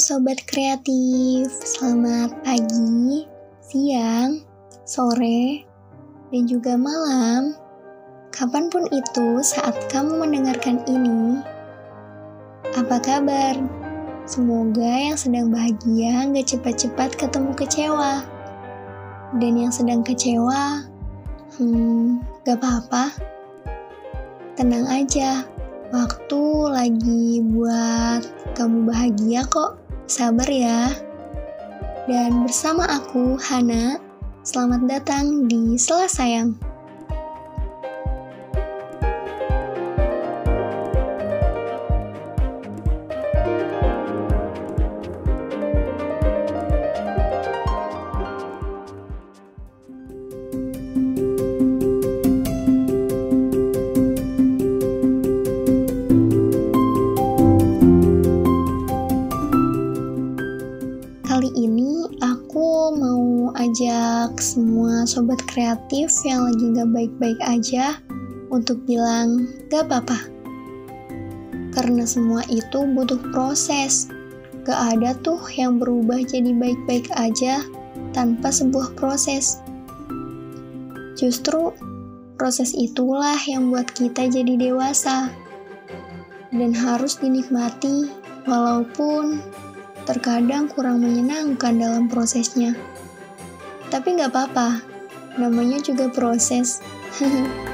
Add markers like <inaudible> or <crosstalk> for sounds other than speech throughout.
Sobat Kreatif, selamat pagi, siang, sore, dan juga malam. Kapan pun itu saat kamu mendengarkan ini, apa kabar? Semoga yang sedang bahagia gak cepat-cepat ketemu kecewa. Dan yang sedang kecewa, hmm, gak apa-apa. Tenang aja, waktu lagi buat kamu bahagia kok. Sabar ya. Dan bersama aku, Hana, selamat datang di Selah Sayang. Sobat kreatif yang lagi gak baik-baik aja untuk bilang gak apa-apa. Karena semua itu butuh proses. Gak ada tuh yang berubah jadi baik-baik aja tanpa sebuah proses. Justru proses itulah yang buat kita jadi dewasa. Dan harus dinikmati walaupun terkadang kurang menyenangkan dalam prosesnya. Tapi nggak apa-apa, namanya juga proses. <laughs>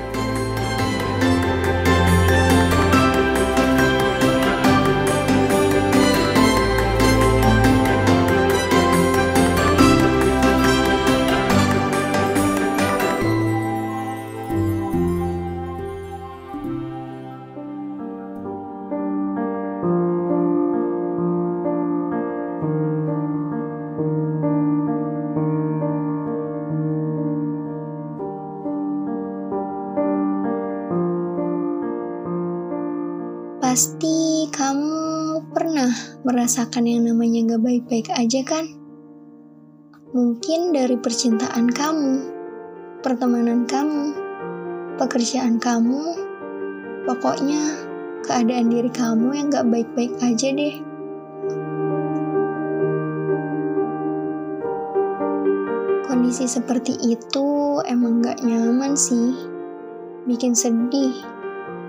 Pasti kamu pernah merasakan yang namanya gak baik-baik aja kan? Mungkin dari percintaan kamu, pertemanan kamu, pekerjaan kamu, pokoknya keadaan diri kamu yang gak baik-baik aja deh. Kondisi seperti itu emang gak nyaman sih, bikin sedih,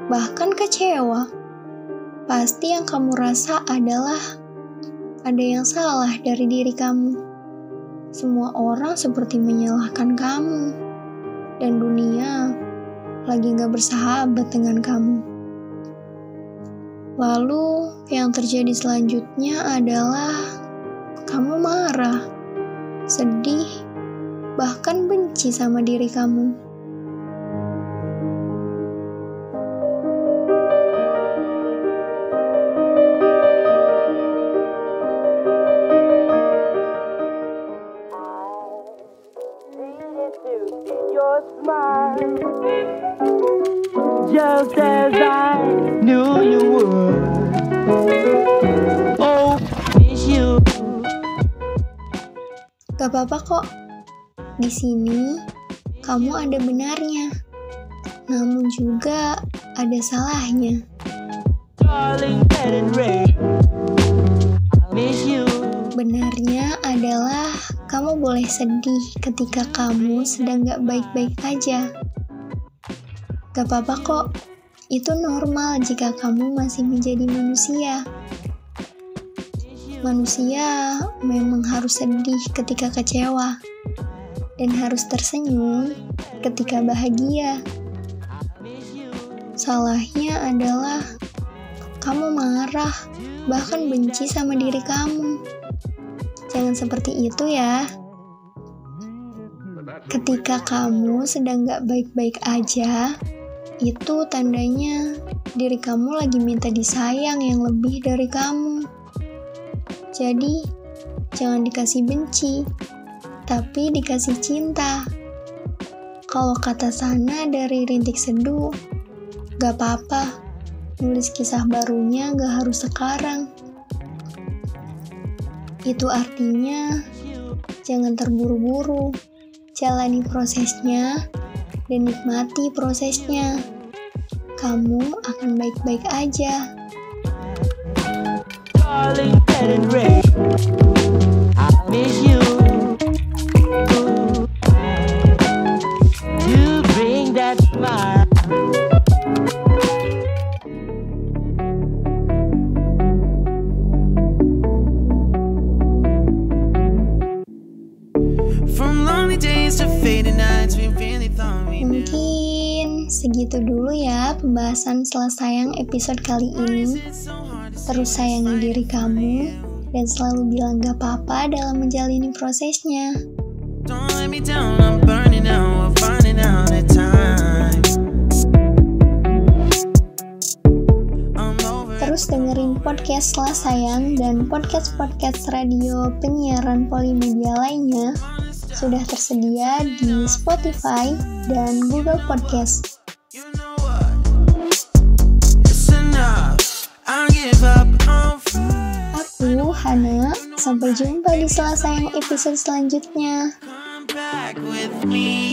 bahkan kecewa pasti yang kamu rasa adalah ada yang salah dari diri kamu. Semua orang seperti menyalahkan kamu, dan dunia lagi gak bersahabat dengan kamu. Lalu, yang terjadi selanjutnya adalah kamu marah, sedih, bahkan benci sama diri kamu. Gak apa-apa kok. Di sini kamu ada benarnya. Namun juga ada salahnya. Benarnya adalah kamu boleh sedih ketika kamu sedang gak baik-baik aja. Gak apa-apa kok, itu normal jika kamu masih menjadi manusia. Manusia memang harus sedih ketika kecewa, dan harus tersenyum ketika bahagia. Salahnya adalah kamu marah, bahkan benci sama diri kamu. Jangan seperti itu ya. Ketika kamu sedang gak baik-baik aja, itu tandanya diri kamu lagi minta disayang yang lebih dari kamu. Jadi, jangan dikasih benci, tapi dikasih cinta. Kalau kata sana dari rintik seduh, gak apa-apa, nulis kisah barunya gak harus sekarang. Itu artinya jangan terburu-buru, jalani prosesnya dan nikmati prosesnya. Kamu akan baik-baik aja. Mungkin segitu dulu ya pembahasan setelah sayang episode kali ini. Terus sayangi diri kamu dan selalu bilang gak apa-apa dalam menjalani prosesnya. Don't let me down, I'm burning out, we're running out of time. I'm over it. Terus dengerin podcast setelah sayang dan podcast-podcast radio penyiaran polimedia lainnya sudah tersedia di Spotify dan Google Podcast. Aku Hana, sampai jumpa di setelah sayang episode selanjutnya. Come back with me